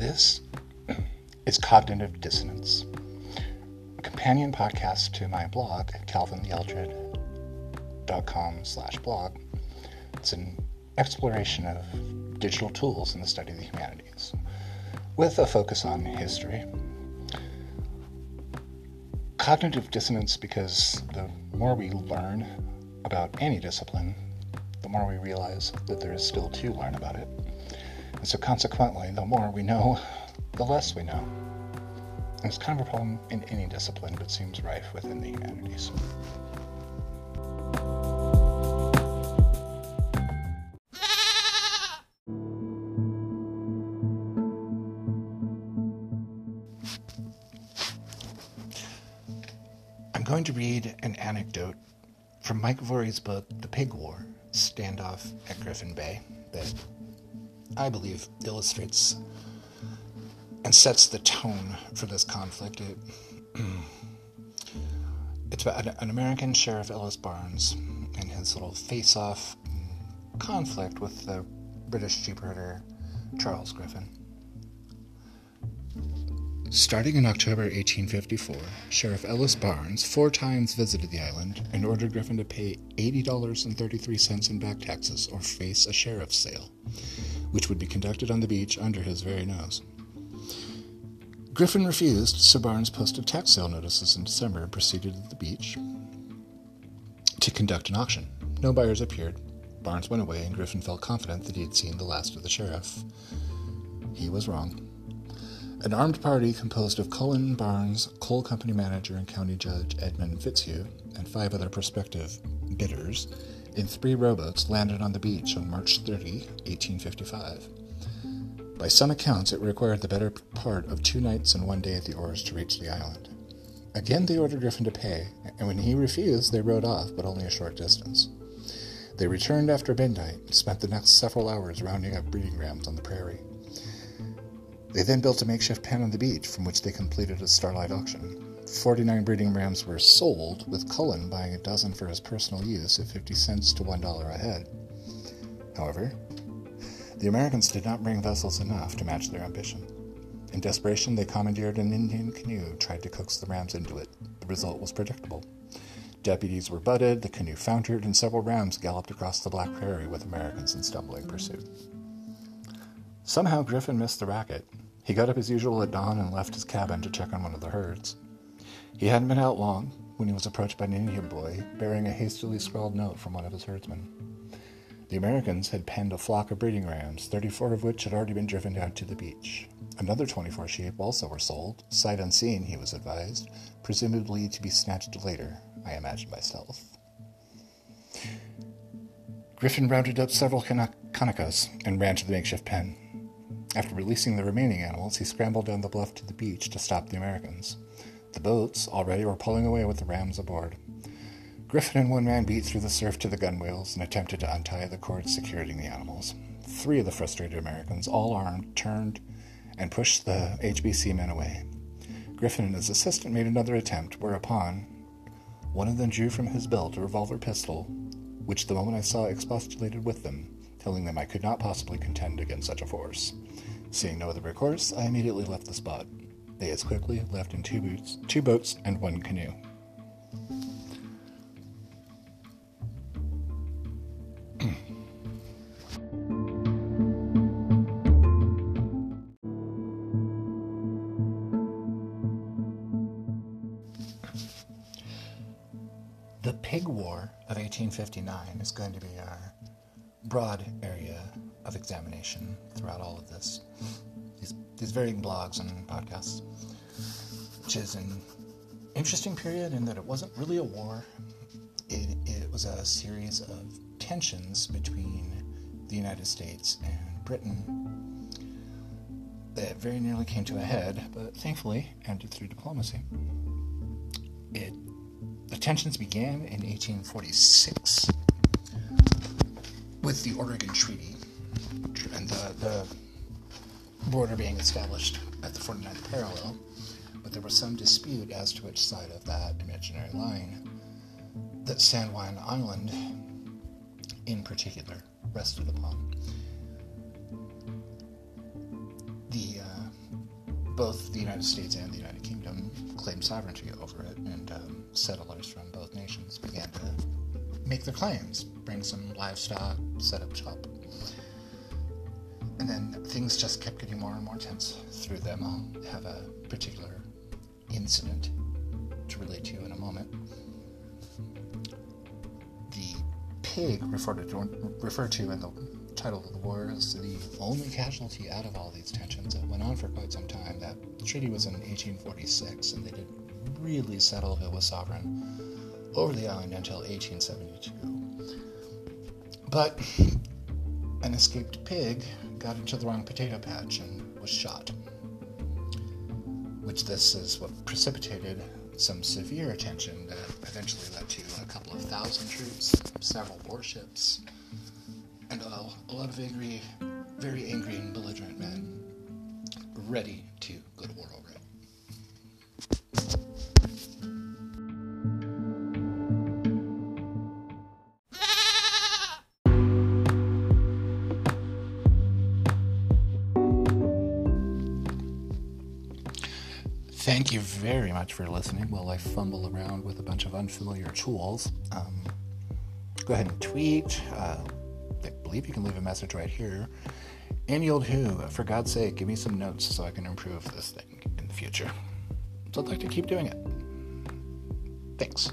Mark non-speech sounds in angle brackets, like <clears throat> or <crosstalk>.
This is Cognitive Dissonance, a companion podcast to my blog at calvintheeldred.com slash blog. It's an exploration of digital tools in the study of the humanities, with a focus on history. Cognitive dissonance because the more we learn about any discipline, the more we realize that there is still to learn about it. And so, consequently, the more we know, the less we know. And it's kind of a problem in any discipline, but seems rife within the humanities. I'm going to read an anecdote from Mike Vouri's book, The Pig War Standoff at Griffin Bay, that I believe illustrates and sets the tone for this conflict. It, <clears throat> it's about an American Sheriff Ellis Barnes and his little face off conflict with the British sheep herder Charles Griffin. Starting in October 1854, Sheriff Ellis Barnes four times visited the island and ordered Griffin to pay $80.33 in back taxes or face a sheriff's sale, which would be conducted on the beach under his very nose. Griffin refused, so Barnes posted tax sale notices in December and proceeded to the beach to conduct an auction. No buyers appeared. Barnes went away, and Griffin felt confident that he had seen the last of the sheriff. He was wrong. An armed party composed of Cullen Barnes, coal company manager and county judge Edmund Fitzhugh, and five other prospective bidders in three rowboats landed on the beach on March 30, 1855. By some accounts, it required the better part of two nights and one day at the oars to reach the island. Again, they ordered Griffin to pay, and when he refused, they rowed off, but only a short distance. They returned after midnight and spent the next several hours rounding up breeding grounds on the prairie. They then built a makeshift pen on the beach from which they completed a starlight auction. 49 breeding rams were sold, with Cullen buying a dozen for his personal use at 50 cents to $1 a head. However, the Americans did not bring vessels enough to match their ambition. In desperation, they commandeered an Indian canoe, tried to coax the rams into it. The result was predictable. Deputies were butted, the canoe foundered, and several rams galloped across the Black Prairie with Americans in stumbling pursuit. Somehow Griffin missed the racket. He got up as usual at dawn and left his cabin to check on one of the herds. He hadn't been out long when he was approached by an Indian boy bearing a hastily scrawled note from one of his herdsmen. The Americans had penned a flock of breeding rams, 34 of which had already been driven down to the beach. Another 24 sheep also were sold, sight unseen, he was advised, presumably to be snatched later, I imagine by stealth. Griffin rounded up several Kanakas and ran to the makeshift pen. After releasing the remaining animals, he scrambled down the bluff to the beach to stop the Americans. The boats already were pulling away with the rams aboard. Griffin and one man beat through the surf to the gunwales and attempted to untie the cords securing the animals. Three of the frustrated Americans, all armed, turned and pushed the HBC men away. Griffin and his assistant made another attempt, whereupon one of them drew from his belt a revolver pistol, which the moment I saw expostulated with them, telling them I could not possibly contend against such a force. Seeing no other recourse, I immediately left the spot. They as quickly left in two boots, two boats, and one canoe. <clears throat> the Pig War of 1859 is going to be our broad area of examination throughout all of this. These, these varying blogs and podcasts, which is an interesting period in that it wasn't really a war. It, it was a series of tensions between the United States and Britain that very nearly came to a head, but thankfully ended through diplomacy. It, the tensions began in 1846 with the Oregon Treaty and the, the border being established at the 49th parallel, but there was some dispute as to which side of that imaginary line that San Juan Island, in particular, rested upon. The uh, both the United States and the United Kingdom claimed sovereignty over it, and um, settlers from both nations began to make their claims, bring some livestock, set up shop. And then things just kept getting more and more tense through them. I'll have a particular incident to relate to you in a moment. The pig referred to, referred to in the title of the war is the only casualty out of all these tensions. that went on for quite some time. That treaty was in 1846, and they didn't really settle who was sovereign over the island until 1872. But an escaped pig got into the wrong potato patch and was shot. Which this is what precipitated some severe tension that eventually led to a couple of thousand troops, several warships, and a lot of angry, very angry and belligerent men ready to Thank you very much for listening while I fumble around with a bunch of unfamiliar tools. Um, go ahead and tweet. Uh, I believe you can leave a message right here. Any old who, for God's sake, give me some notes so I can improve this thing in the future. So I'd like to keep doing it. Thanks.